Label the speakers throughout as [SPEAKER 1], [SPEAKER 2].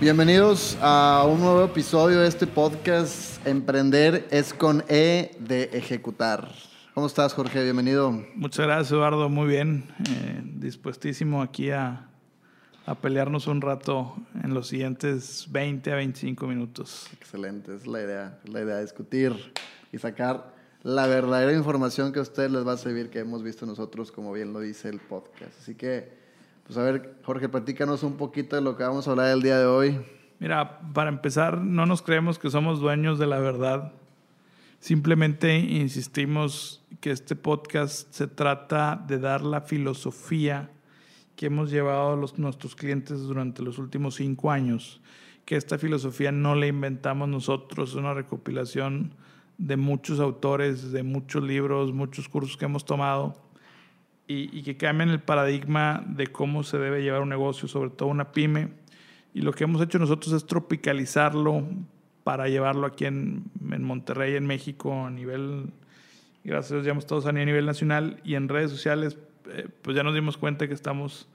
[SPEAKER 1] Bienvenidos a un nuevo episodio de este podcast Emprender es con E de ejecutar. ¿Cómo estás, Jorge? Bienvenido.
[SPEAKER 2] Muchas gracias, Eduardo. Muy bien. Eh, dispuestísimo aquí a, a, pelearnos un rato en los siguientes 20 a 25 minutos.
[SPEAKER 1] Excelente, es la idea. Es la idea, discutir y sacar la verdadera información que a ustedes les va a servir, que hemos visto nosotros, como bien lo dice el podcast. Así que pues a ver, Jorge, platícanos un poquito de lo que vamos a hablar el día de hoy.
[SPEAKER 2] Mira, para empezar, no nos creemos que somos dueños de la verdad. Simplemente insistimos que este podcast se trata de dar la filosofía que hemos llevado a los, nuestros clientes durante los últimos cinco años. Que esta filosofía no la inventamos nosotros, es una recopilación de muchos autores, de muchos libros, muchos cursos que hemos tomado y, que cambien el paradigma de cómo se debe llevar un negocio, sobre todo una pyme. Y lo que hemos hecho nosotros es tropicalizarlo para llevarlo aquí en, en Monterrey, en México, a nivel, gracias a Dios, ya hemos todos a nivel nacional y en redes sociales, eh, pues ya nos dimos cuenta que estamos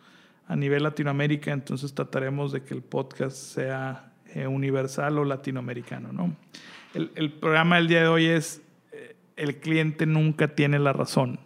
[SPEAKER 2] a nivel Latinoamérica, entonces trataremos de que el podcast sea eh, universal o latinoamericano, ¿no? El, el, programa del día de hoy es eh, El cliente nunca tiene la razón.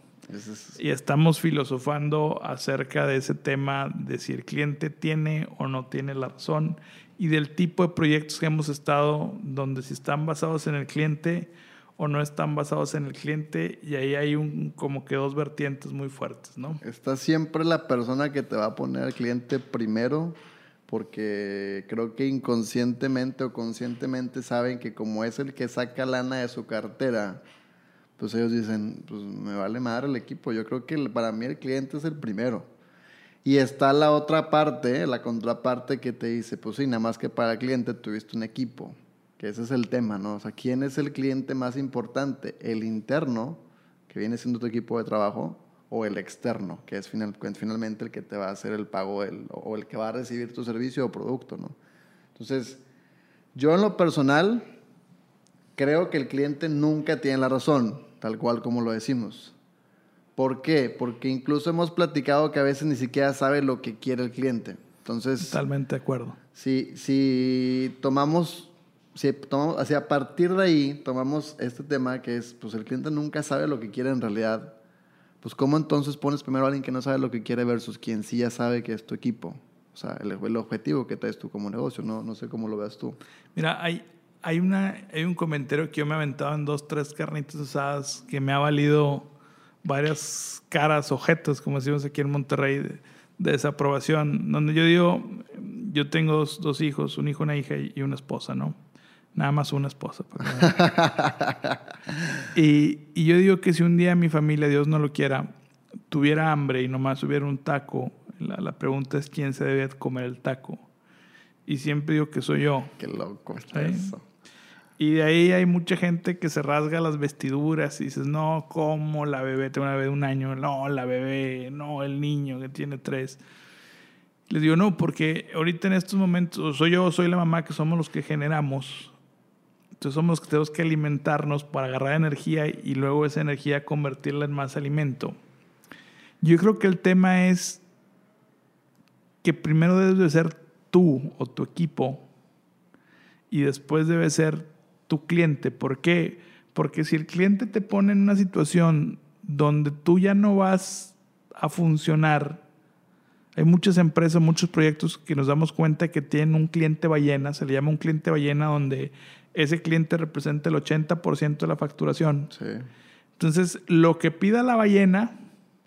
[SPEAKER 2] Y estamos filosofando acerca de ese tema de si el cliente tiene o no tiene la razón y del tipo de proyectos que hemos estado donde si están basados en el cliente o no están basados en el cliente y ahí hay un como que dos vertientes muy fuertes, ¿no?
[SPEAKER 1] Está siempre la persona que te va a poner al cliente primero porque creo que inconscientemente o conscientemente saben que como es el que saca lana de su cartera, pues ellos dicen, pues me vale madre el equipo. Yo creo que para mí el cliente es el primero. Y está la otra parte, la contraparte que te dice, pues sí, nada más que para el cliente tuviste un equipo, que ese es el tema, ¿no? O sea, ¿quién es el cliente más importante? ¿El interno, que viene siendo tu equipo de trabajo, o el externo, que es final, finalmente el que te va a hacer el pago el, o el que va a recibir tu servicio o producto, ¿no? Entonces, yo en lo personal creo que el cliente nunca tiene la razón tal cual como lo decimos. ¿Por qué? Porque incluso hemos platicado que a veces ni siquiera sabe lo que quiere el cliente. Entonces,
[SPEAKER 2] totalmente de acuerdo.
[SPEAKER 1] Si, si tomamos, si tomamos, hacia a partir de ahí tomamos este tema que es, pues el cliente nunca sabe lo que quiere en realidad. Pues cómo entonces pones primero a alguien que no sabe lo que quiere versus quien sí ya sabe que es tu equipo. O sea, el, el objetivo que traes tú como negocio, no, no sé cómo lo veas tú.
[SPEAKER 2] Mira, hay, hay, una, hay un comentario que yo me he aventado en dos, tres carnitas usadas que me ha valido varias caras, objetos, como decimos aquí en Monterrey, de, desaprobación. Donde yo digo, yo tengo dos, hijos, un hijo, una hija y una esposa, ¿no? Nada más una esposa. y, y yo digo que si un día mi familia, Dios no lo quiera, tuviera hambre y nomás hubiera un taco, la, la pregunta es quién se debe comer el taco. Y siempre digo que soy yo.
[SPEAKER 1] Qué loco está eso.
[SPEAKER 2] Y de ahí hay mucha gente que se rasga las vestiduras y dices, no, ¿cómo la bebé tiene una bebé de un año? No, la bebé, no, el niño que tiene tres. Les digo, no, porque ahorita en estos momentos, soy yo, soy la mamá, que somos los que generamos. Entonces somos los que tenemos que alimentarnos para agarrar energía y luego esa energía convertirla en más alimento. Yo creo que el tema es que primero debes de ser tú o tu equipo y después debe ser tu cliente. ¿Por qué? Porque si el cliente te pone en una situación donde tú ya no vas a funcionar, hay muchas empresas, muchos proyectos que nos damos cuenta que tienen un cliente ballena, se le llama un cliente ballena donde ese cliente representa el 80% de la facturación. Sí. Entonces, lo que pida la ballena...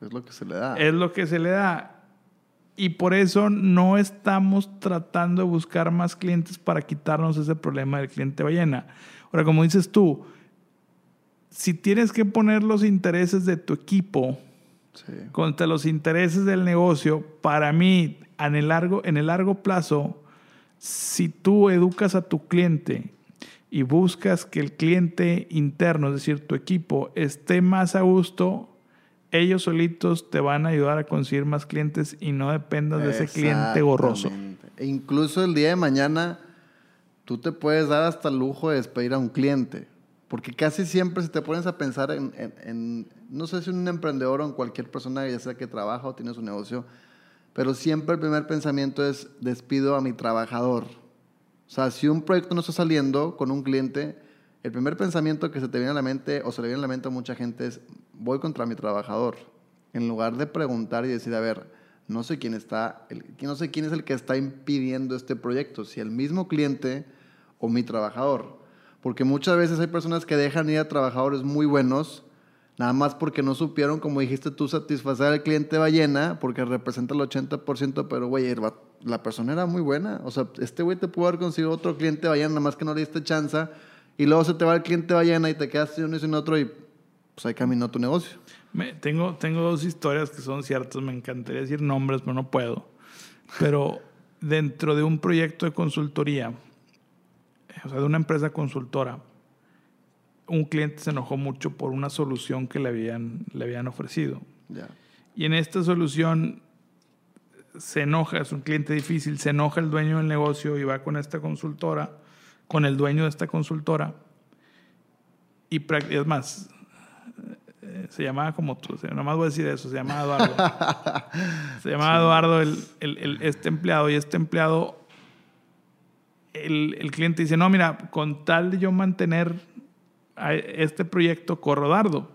[SPEAKER 1] Es lo que se le da.
[SPEAKER 2] Es lo que se le da. Y por eso no estamos tratando de buscar más clientes para quitarnos ese problema del cliente ballena. Ahora, como dices tú, si tienes que poner los intereses de tu equipo contra los intereses del negocio, para mí, en el, largo, en el largo plazo, si tú educas a tu cliente y buscas que el cliente interno, es decir, tu equipo, esté más a gusto, ellos solitos te van a ayudar a conseguir más clientes y no dependas de ese cliente gorroso.
[SPEAKER 1] E incluso el día de mañana tú te puedes dar hasta el lujo de despedir a un cliente. Porque casi siempre si te pones a pensar en, no sé si un emprendedor o en cualquier persona, ya sea que trabaja o tiene su negocio, pero siempre el primer pensamiento es despido a mi trabajador. O sea, si un proyecto no está saliendo con un cliente, el primer pensamiento que se te viene a la mente o se le viene a la mente a mucha gente es, voy contra mi trabajador. En lugar de preguntar y decir, a ver, no sé quién está, el, no sé quién es el que está impidiendo este proyecto, si el mismo cliente o mi trabajador. Porque muchas veces hay personas que dejan ir a trabajadores muy buenos, nada más porque no supieron, como dijiste tú, satisfacer al cliente ballena, porque representa el 80%, pero güey, la persona era muy buena. O sea, este güey te pudo haber conseguido otro cliente ballena, nada más que no le diste chance, y luego se te va el cliente ballena y te quedas uno y sin otro, y pues ahí caminó tu negocio.
[SPEAKER 2] Me, tengo, tengo dos historias que son ciertas, me encantaría decir nombres, pero no puedo. Pero dentro de un proyecto de consultoría, o sea, de una empresa consultora, un cliente se enojó mucho por una solución que le habían, le habían ofrecido. Y en esta solución se enoja, es un cliente difícil, se enoja el dueño del negocio y va con esta consultora, con el dueño de esta consultora. Y es más, eh, se llamaba como tú, nomás voy a decir eso, se llamaba Eduardo. se llamaba Eduardo el, el, este empleado y este empleado, el, el, cliente dice, no, mira, con tal de yo mantener este proyecto, corro dardo.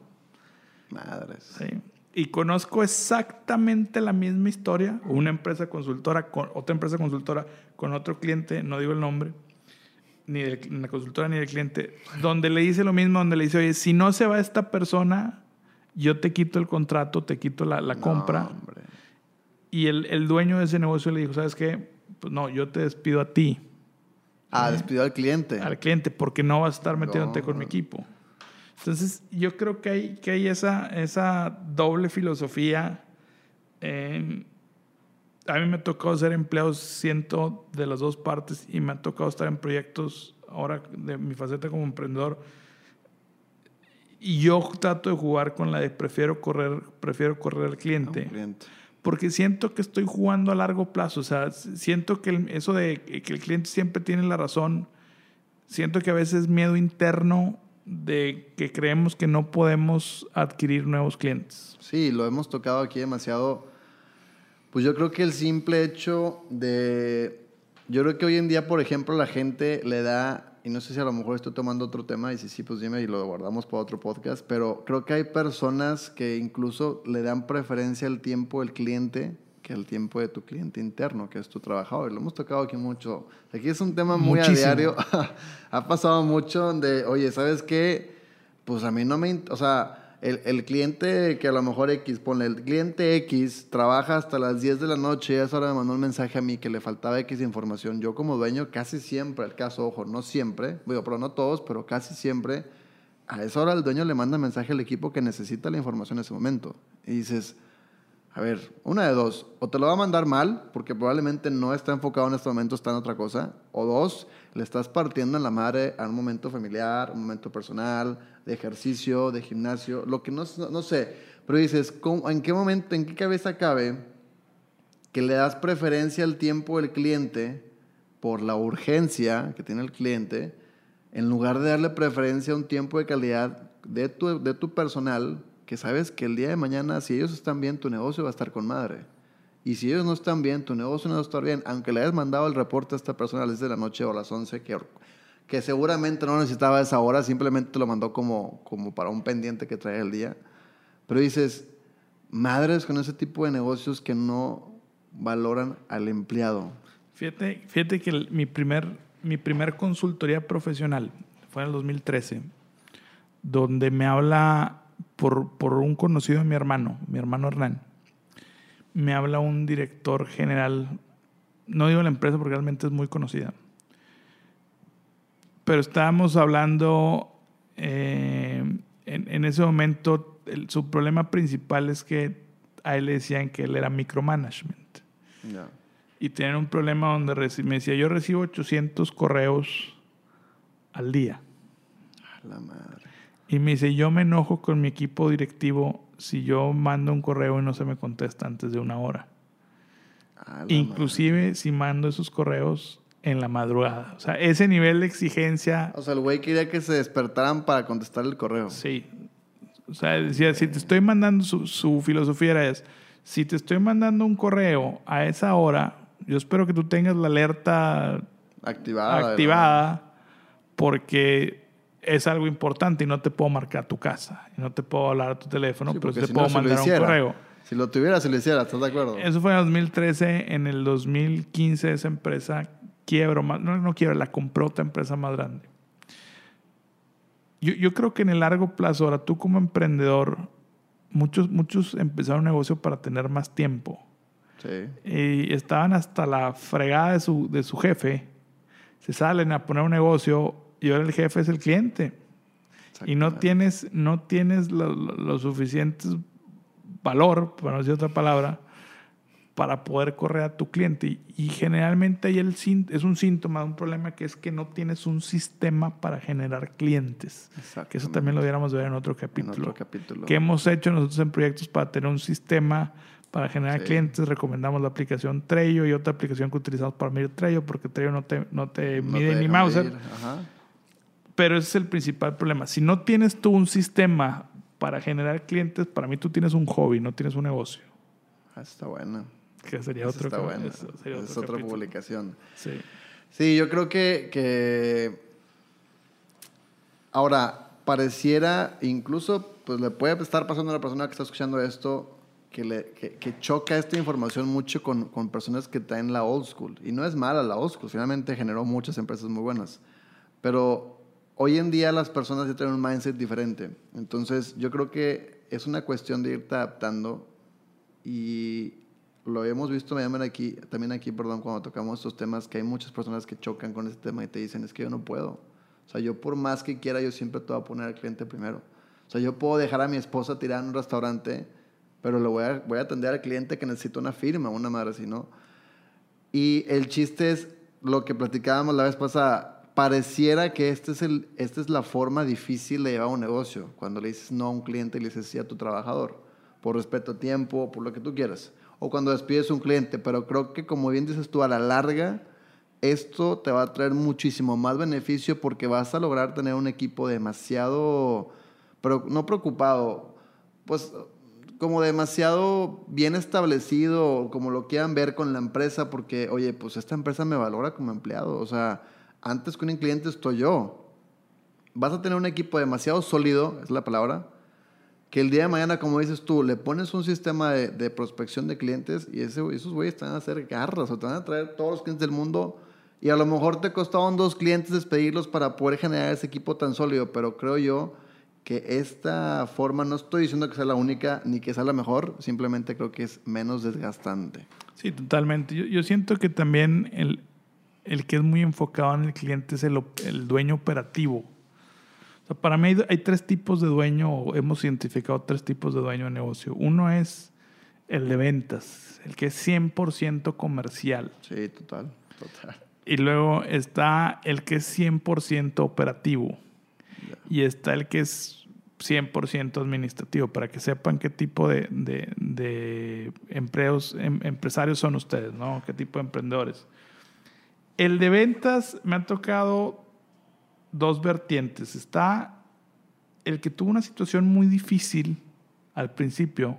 [SPEAKER 1] Madres.
[SPEAKER 2] Sí. Y conozco exactamente la misma historia, una empresa consultora, con, otra empresa consultora con otro cliente, no digo el nombre, ni de la consultora ni del cliente, donde le dice lo mismo, donde le dice, oye, si no se va esta persona, yo te quito el contrato, te quito la, la compra. Y el, el, dueño de ese negocio le dijo, ¿sabes qué? Pues no, yo te despido a ti.
[SPEAKER 1] Ah, despido al cliente.
[SPEAKER 2] Al cliente, porque no vas a estar metiéndote con mi equipo. Entonces, yo creo que hay, que hay esa, esa doble filosofía. a mí me ha tocado ser empleado, siento, de las dos partes y me ha tocado estar en proyectos ahora de mi faceta como emprendedor y yo trato de jugar con la de prefiero correr, prefiero correr al cliente. Porque siento que estoy jugando a largo plazo. O sea, siento que eso de que el cliente siempre tiene la razón. Siento que a veces es miedo interno de que creemos que no podemos adquirir nuevos clientes.
[SPEAKER 1] Sí, lo hemos tocado aquí demasiado. Pues yo creo que el simple hecho de... Yo creo que hoy en día, por ejemplo, la gente le da y no sé si a lo mejor estoy tomando otro tema, y si sí, pues dime y lo guardamos para otro podcast, pero creo que hay personas que incluso le dan preferencia al tiempo del cliente que al tiempo de tu cliente interno, que es tu trabajador. Lo hemos tocado aquí mucho. Aquí es un tema muy a diario. ha pasado mucho donde, oye, ¿sabes qué? Pues a mí no me... O sea, el, el, cliente que a lo mejor X, pone el cliente X trabaja hasta las 10 de la noche y a esa hora me mandó un mensaje a mí que le faltaba X información. Yo como dueño casi siempre, el caso, ojo, no siempre, digo, pero no todos, pero casi siempre, a esa hora el dueño le manda mensaje al equipo que necesita la información en ese momento. Y dices, a ver, una de dos, o te lo va a mandar mal, porque probablemente no está enfocado en este momento, está en otra cosa, o dos, le estás partiendo en la madre a un momento familiar, un momento personal, de ejercicio, de gimnasio, lo que no, no sé, pero dices, ¿en qué momento, en qué cabeza cabe que le das preferencia al tiempo del cliente por la urgencia que tiene el cliente, en lugar de darle preferencia a un tiempo de calidad de tu, de tu personal, que sabes que el día de mañana, si ellos están bien, tu negocio va a estar con madre. Y si ellos no están bien, tu negocio no va a estar bien, aunque le hayas mandado el reporte a esta persona a las de la noche o a las 11, que, que seguramente no necesitaba esa hora, simplemente te lo mandó como, como para un pendiente que trae el día. Pero dices, madres con ese tipo de negocios que no valoran al empleado.
[SPEAKER 2] Fíjate, fíjate que mi, primer, mi primer consultoría profesional fue en el 2013, donde me habla por, por un conocido de mi hermano, mi hermano Hernán me habla un director general, no digo la empresa porque realmente es muy conocida, pero estábamos hablando eh, en, ese momento, su problema principal es que a él le decían que él era micromanagement. Y tenían un problema donde me decía, yo recibo 800 correos al día.
[SPEAKER 1] la madre.
[SPEAKER 2] Y me dice, yo me enojo con mi equipo directivo si yo mando un correo y no se me contesta antes de una hora. Inclusive si mando esos correos en la madrugada. O sea, ese nivel de exigencia...
[SPEAKER 1] O sea, el güey quería que se despertaran para contestar el correo.
[SPEAKER 2] Sí. O sea, decía, si te estoy mandando, su, su filosofía era es, si te estoy mandando un correo a esa hora, yo espero que tú tengas la alerta
[SPEAKER 1] activada.
[SPEAKER 2] activada porque es algo importante y no te puedo marcar tu casa y no te puedo hablar a tu teléfono,
[SPEAKER 1] Sí,
[SPEAKER 2] pero te
[SPEAKER 1] si
[SPEAKER 2] puedo
[SPEAKER 1] no,
[SPEAKER 2] mandar un correo.
[SPEAKER 1] Si lo tuviera, se lo hiciera, ¿estás de acuerdo?
[SPEAKER 2] Eso fue en 2013. En el 2015 esa empresa quiebra, más- no, no quiebra, la compró otra empresa más grande. Yo, yo creo que en el largo plazo, ahora tú como emprendedor, muchos, muchos empezaron un negocio para tener más tiempo.
[SPEAKER 1] Sí.
[SPEAKER 2] Y estaban hasta la fregada de su, de su jefe. Se salen a poner un negocio y ahora el jefe es el cliente. Y no tienes, no tienes lo, lo- lo suficiente valor, para no decir otra palabra, para poder correr a tu cliente. Y, y generalmente ahí el, es un síntoma de un problema que es que no tienes un sistema para generar clientes. Que eso también lo diéramos ver en otro
[SPEAKER 1] En
[SPEAKER 2] capítulo.
[SPEAKER 1] otro capítulo.
[SPEAKER 2] ¿Qué hemos hecho nosotros en proyectos para tener un sistema para generar
[SPEAKER 1] Sí.
[SPEAKER 2] clientes? Recomendamos la aplicación Trello y otra aplicación que utilizamos para medir Trello, porque Trello no te, no te
[SPEAKER 1] No
[SPEAKER 2] mide
[SPEAKER 1] te
[SPEAKER 2] ni Mauser.
[SPEAKER 1] medir, Ajá.
[SPEAKER 2] Pero ese es el principal problema. Si no tienes tú un sistema para generar clientes, para mí tú tienes un hobby, no tienes un negocio.
[SPEAKER 1] Ah, está buena.
[SPEAKER 2] Que sería
[SPEAKER 1] Esa
[SPEAKER 2] otro
[SPEAKER 1] está buena.
[SPEAKER 2] eso sería
[SPEAKER 1] es
[SPEAKER 2] otro
[SPEAKER 1] otra
[SPEAKER 2] capítulo.
[SPEAKER 1] publicación.
[SPEAKER 2] Sí.
[SPEAKER 1] Sí, yo creo que, que ahora pareciera, incluso, pues le puede estar pasando a la persona que está escuchando esto, que, le, que, que choca esta información mucho con, con personas que traen la old school. Y no es mala la old school, finalmente generó muchas empresas muy buenas. Pero hoy en día las personas ya tienen un mindset diferente. Entonces yo creo que es una cuestión de irte adaptando y lo hemos visto también aquí, también aquí, perdón, cuando tocamos estos temas, que hay muchas personas que chocan con este tema y te dicen, es que yo no puedo. O sea, yo por más que quiera, yo siempre te voy a poner al cliente primero. O sea, yo puedo dejar a mi esposa tirada en un restaurante, pero le voy a, voy a atender al cliente que necesita una firma, una madre así, ¿no? Y el chiste es lo que platicábamos la vez pasada. Pareciera que este es el, esta es la forma difícil de llevar un negocio. Cuando le dices no a un cliente y le dices sí a tu trabajador. Por respeto a tiempo, por lo que tú quieras. O cuando despides a un cliente. Pero creo que, como bien dices tú, a la larga, esto te va a traer muchísimo más beneficio porque vas a lograr tener un equipo demasiado, pero no preocupado, pues como demasiado bien establecido, como lo quieran ver con la empresa, porque, oye, pues esta empresa me valora como empleado. O sea, antes que un cliente estoy yo. Vas a tener un equipo demasiado sólido, es la palabra, que el día de mañana, como dices tú, le pones un sistema de, de prospección de clientes y ese, esos güeyes te van a hacer garras o te van a traer todos los clientes del mundo y a lo mejor te costaron dos clientes despedirlos para poder generar ese equipo tan sólido, pero creo yo que esta forma, no estoy diciendo que sea la única ni que sea la mejor, simplemente creo que es menos desgastante.
[SPEAKER 2] Sí, totalmente. Yo, yo siento que también el, el que es muy enfocado en el cliente es el, dueño operativo. O sea, para mí hay, hay tres tipos de dueño, hemos identificado tres tipos de dueño de negocio. Uno es el de ventas, el que es 100% comercial.
[SPEAKER 1] Sí, total, total.
[SPEAKER 2] Y luego está el que es 100% operativo. Y está el que es 100% administrativo, para que sepan qué tipo de, de- de empleos, em- empresarios son ustedes, ¿no? ¿Qué tipo de emprendedores? El de ventas me ha tocado dos vertientes. Está el que tuvo una situación muy difícil al principio.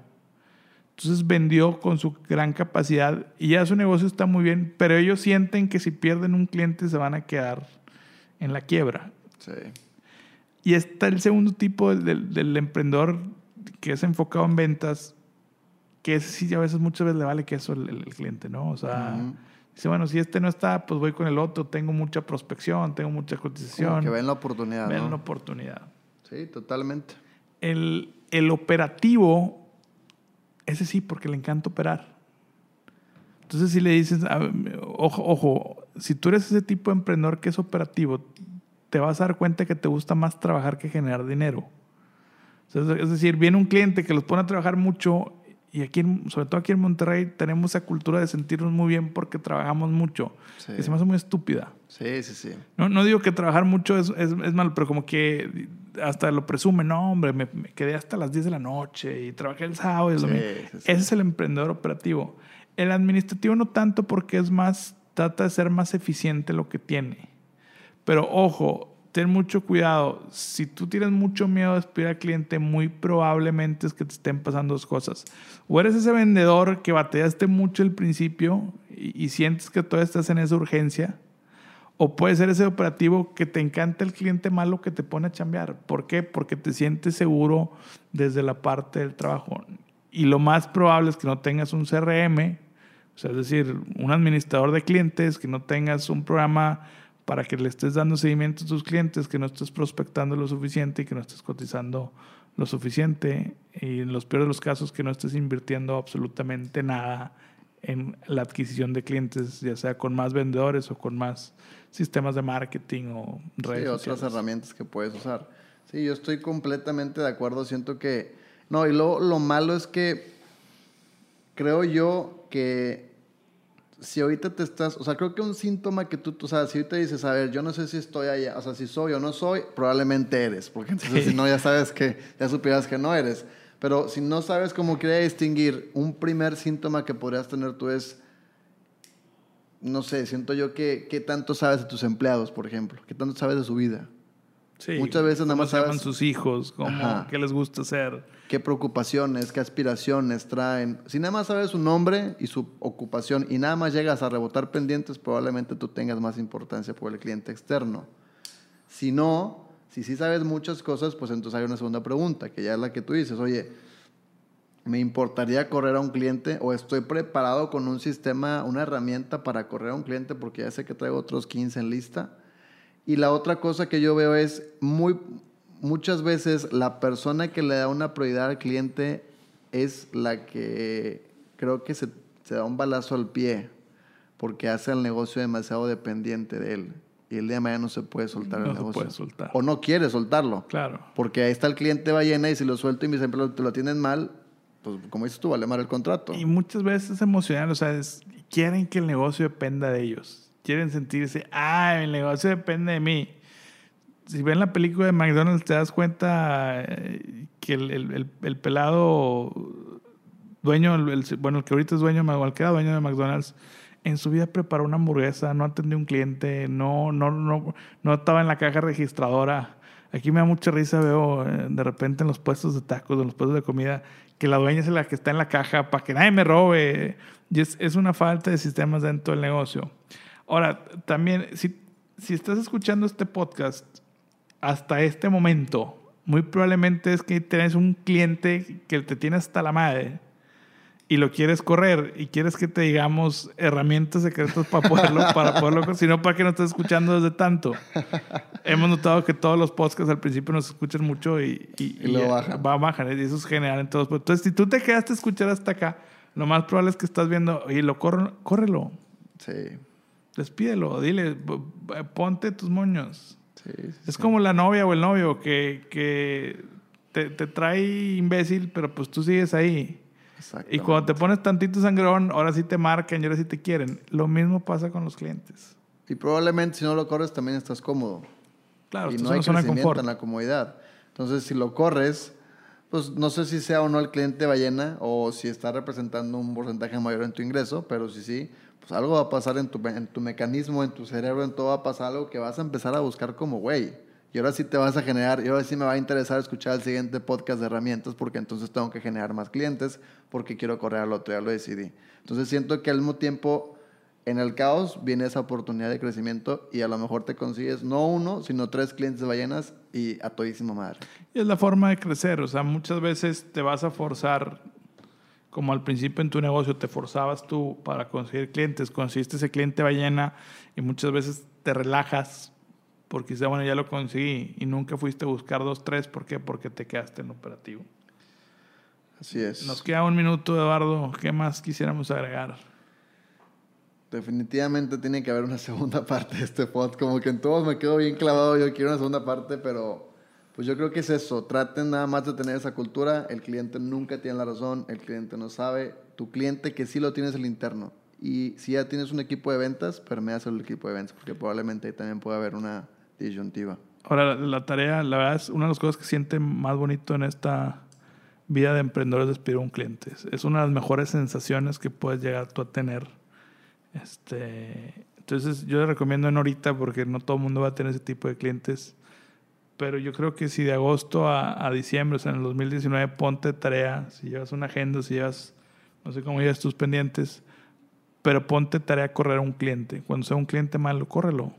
[SPEAKER 2] Entonces vendió con su gran capacidad y ya su negocio está muy bien, pero ellos sienten que si pierden un cliente se van a quedar en la quiebra.
[SPEAKER 1] Sí,
[SPEAKER 2] Y está el segundo tipo del, del- del emprendedor que es enfocado en ventas, que ese sí a veces muchas veces le vale queso el, el- el cliente, ¿no? O sea. Dice, bueno, si este no está, pues voy con el otro, tengo mucha prospección, tengo mucha
[SPEAKER 1] Como
[SPEAKER 2] cotización,
[SPEAKER 1] que ven la oportunidad,
[SPEAKER 2] ven
[SPEAKER 1] ¿no?
[SPEAKER 2] la oportunidad.
[SPEAKER 1] Sí, totalmente.
[SPEAKER 2] El, el operativo, ese sí, porque le encanta operar. Entonces, si le dices, ojo, ojo, si tú eres ese tipo de emprendedor que es operativo, te vas a dar cuenta que te gusta más trabajar que generar dinero. Es decir, viene un cliente que los pone a trabajar mucho y aquí, sobre todo aquí en Monterrey, tenemos esa cultura de sentirnos muy bien porque trabajamos mucho,
[SPEAKER 1] Sí.
[SPEAKER 2] que se me hace muy estúpida.
[SPEAKER 1] Sí, sí, sí.
[SPEAKER 2] No, no digo que trabajar mucho es, es, es malo, pero como que hasta lo presume. No, hombre, me, me quedé hasta las 10 de la noche y trabajé el sábado y el domingo.
[SPEAKER 1] sí, sí.
[SPEAKER 2] Ese es el emprendedor operativo. El administrativo no tanto porque es más, trata de ser más eficiente lo que tiene. Pero ojo, ten mucho cuidado. Si tú tienes mucho miedo de despedir al cliente, muy probablemente es que te estén pasando dos cosas. O eres ese vendedor que batallaste mucho al principio y, y sientes que todavía estás en esa urgencia. O puede ser ese operativo que te encanta el cliente malo que te pone a chambear. ¿Por qué? Porque te sientes seguro desde la parte del trabajo. Y lo más probable es que no tengas un CRM, o sea, es decir, un administrador de clientes, que no tengas un programa para que le estés dando seguimiento a tus clientes, que no estés prospectando lo suficiente y que no estés cotizando lo suficiente. Y en los peores de los casos, que no estés invirtiendo absolutamente nada en la adquisición de clientes, ya sea con más vendedores o con más sistemas de marketing o redes
[SPEAKER 1] sí, otras herramientas que puedes usar. Sí, yo estoy completamente de acuerdo. Siento que. No, y lo, lo malo es que creo yo que si ahorita te estás, o sea, creo que un síntoma que tú, o sea, si ahorita dices, a ver, yo no sé si estoy allá, o sea, si soy o no soy, probablemente eres, porque entonces si no, ya sabes que, ya supieras que no eres. Pero si no sabes cómo quería distinguir, un primer síntoma que podrías tener tú es, no sé, siento yo que, ¿qué tanto sabes de tus empleados, por ejemplo? ¿Qué tanto sabes de su vida?
[SPEAKER 2] Sí, Muchas veces nada más sabes... sus hijos? Cómo, ¿Qué les gusta hacer?
[SPEAKER 1] ¿Qué preocupaciones, qué aspiraciones traen? Si nada más sabes su nombre y su ocupación y nada más llegas a rebotar pendientes, probablemente tú tengas más importancia por el cliente externo. Si no, si sí sabes muchas cosas, pues entonces hay una segunda pregunta, que ya es la que tú dices, oye, ¿me importaría correr a un cliente o estoy preparado con un sistema, una herramienta para correr a un cliente porque ya sé que traigo otros 15 en lista? Y la otra cosa que yo veo es muy muchas veces la persona que le da una prioridad al cliente es la que creo que se, se da un balazo al pie porque hace el negocio demasiado dependiente de él y el día de mañana no se puede soltar el negocio.
[SPEAKER 2] Puede soltar.
[SPEAKER 1] O no quiere soltarlo.
[SPEAKER 2] Claro.
[SPEAKER 1] Porque ahí está el cliente ballena y si lo suelto y mis empleados te lo atienden mal, pues como dices tú, vale mal el contrato.
[SPEAKER 2] Y muchas veces es emocional, o sea, quieren que el negocio dependa de ellos. Quieren sentirse, ah, el negocio depende de mí. Si ven la película de McDonald's, te das cuenta eh, que el, el, el, pelado dueño, bueno, el que ahorita es dueño, o el que era dueño de McDonald's, en su vida preparó una hamburguesa, no atendió un cliente, no, no, no, no estaba en la caja registradora. Aquí me da mucha risa, veo eh, de repente en los puestos de tacos, en los puestos de comida, que la dueña es la que está en la caja para que nadie me robe. Y es, es una falta de sistemas dentro del negocio. Ahora, también, si, si estás escuchando este podcast hasta este momento, muy probablemente es que tienes un cliente que te tiene hasta la madre y lo quieres correr y quieres que te digamos herramientas secretas para poderlo, para poderlo, si no, para que no estés escuchando desde tanto. Hemos notado que todos los podcasts al principio nos escuchan mucho y,
[SPEAKER 1] y, lo bajan.
[SPEAKER 2] va a bajar y eso es general en todos. Entonces, si tú te quedaste a escuchar hasta acá, lo más probable es que estás viendo, y lo corre, córrelo.
[SPEAKER 1] Sí.
[SPEAKER 2] Despídelo, dile, ponte tus moños. Sí, es como la novia o el novio que, que te, te trae imbécil, pero pues tú sigues ahí y cuando te pones tantito sangrón, ahora sí te marcan y ahora sí te quieren. Lo mismo pasa con los clientes.
[SPEAKER 1] Y probablemente si no lo corres también estás cómodo.
[SPEAKER 2] Claro,
[SPEAKER 1] y no hay crecimiento en la comodidad. Entonces, si lo corres, pues no sé si sea o no el cliente ballena o si está representando un porcentaje mayor en tu ingreso, pero si sí, pues algo va a pasar en tu, en tu mecanismo, en tu cerebro, en todo va a pasar algo que vas a empezar a buscar como, güey, y ahora sí te vas a generar, y ahora sí me va a interesar escuchar el siguiente podcast de herramientas porque entonces tengo que generar más clientes porque quiero correr al otro, ya lo decidí. Entonces siento que al mismo tiempo en el caos viene esa oportunidad de crecimiento y a lo mejor te consigues no uno, sino tres clientes de ballenas y a todísima madre.
[SPEAKER 2] Y es la forma de crecer, o sea, muchas veces te vas a forzar, como al principio en tu negocio te forzabas tú para conseguir clientes, conseguiste ese cliente ballena y muchas veces te relajas porque dice, bueno, ya lo conseguí y nunca fuiste a buscar dos, tres, ¿por qué? Porque te quedaste en operativo.
[SPEAKER 1] Así es.
[SPEAKER 2] Nos queda un minuto, Eduardo. ¿Qué más quisiéramos agregar?
[SPEAKER 1] Definitivamente tiene que haber una segunda parte de este pod. Como que en todos me quedo bien clavado. Yo quiero una segunda parte, pero pues yo creo que es eso. Traten nada más de tener esa cultura. El cliente nunca tiene la razón. El cliente no sabe. Tu cliente que sí lo tienes el interno. Y si ya tienes un equipo de ventas, permeas el equipo de ventas, porque probablemente ahí también puede haber una disyuntiva.
[SPEAKER 2] Ahora, la, tarea, la verdad es una de las cosas que siente más bonito en esta vida de emprendedores despedir a un cliente. Es una de las mejores sensaciones que puedes llegar tú a tener. Este, entonces, yo le recomiendo en ahorita porque no todo el mundo va a tener ese tipo de clientes. Pero yo creo que si de agosto a, a diciembre, o sea, en el 2019, ponte tarea, si llevas una agenda, si llevas, no sé cómo llevas tus pendientes, pero ponte tarea a correr a un cliente. Cuando sea un cliente malo, córrelo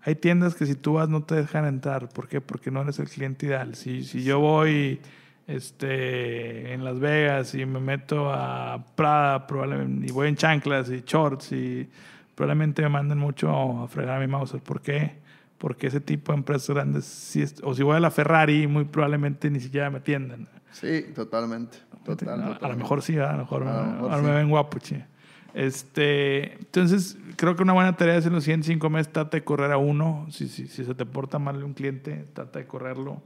[SPEAKER 2] Hay tiendas que si tú vas no te dejan entrar. ¿Por qué? Porque no eres el cliente ideal. Si, si yo voy este, en Las Vegas y me meto a Prada probablemente, y voy en chanclas y shorts y probablemente me manden mucho a fregar a mi mouse. ¿Por qué? Porque ese tipo de empresas grandes, si o si voy a la Ferrari, muy probablemente ni siquiera me atienden.
[SPEAKER 1] Sí, totalmente. Total,
[SPEAKER 2] a, lo mejor sí, a lo mejor, ahora me ven guapo, che. Este, entonces, creo que una buena tarea es en los 105 meses, trata de correr a uno. Si, si, si se te porta mal un cliente, trata de correrlo.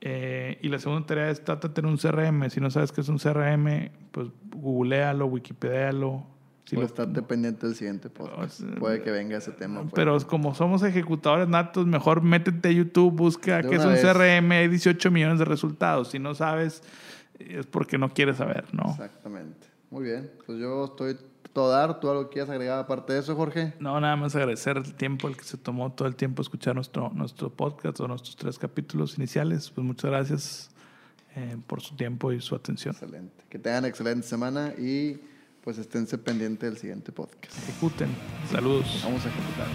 [SPEAKER 2] Eh, y la segunda tarea es trata de tener un CRM. Si no sabes qué es un CRM, pues googlealo, wikipedialo.
[SPEAKER 1] Si pues lo, estar dependiente del siguiente podcast. Pues, Puede que venga ese tema. Pues.
[SPEAKER 2] Pero como somos ejecutadores natos, mejor métete a YouTube, busca qué es un CRM, hay 18 millones de resultados. Si no sabes, es porque no quieres saber, ¿no?
[SPEAKER 1] Exactamente. Muy bien. Pues yo estoy todo dar. ¿Tú algo quieres agregar aparte de eso, Jorge?
[SPEAKER 2] No, nada más agradecer el tiempo, el que se tomó todo el tiempo escuchar nuestro, nuestro podcast o nuestros tres capítulos iniciales. Pues muchas gracias eh, por su tiempo y su atención.
[SPEAKER 1] Excelente. Que tengan excelente semana y pues esténse pendientes del siguiente podcast.
[SPEAKER 2] Ejecuten. Saludos.
[SPEAKER 1] Vamos a ejecutar.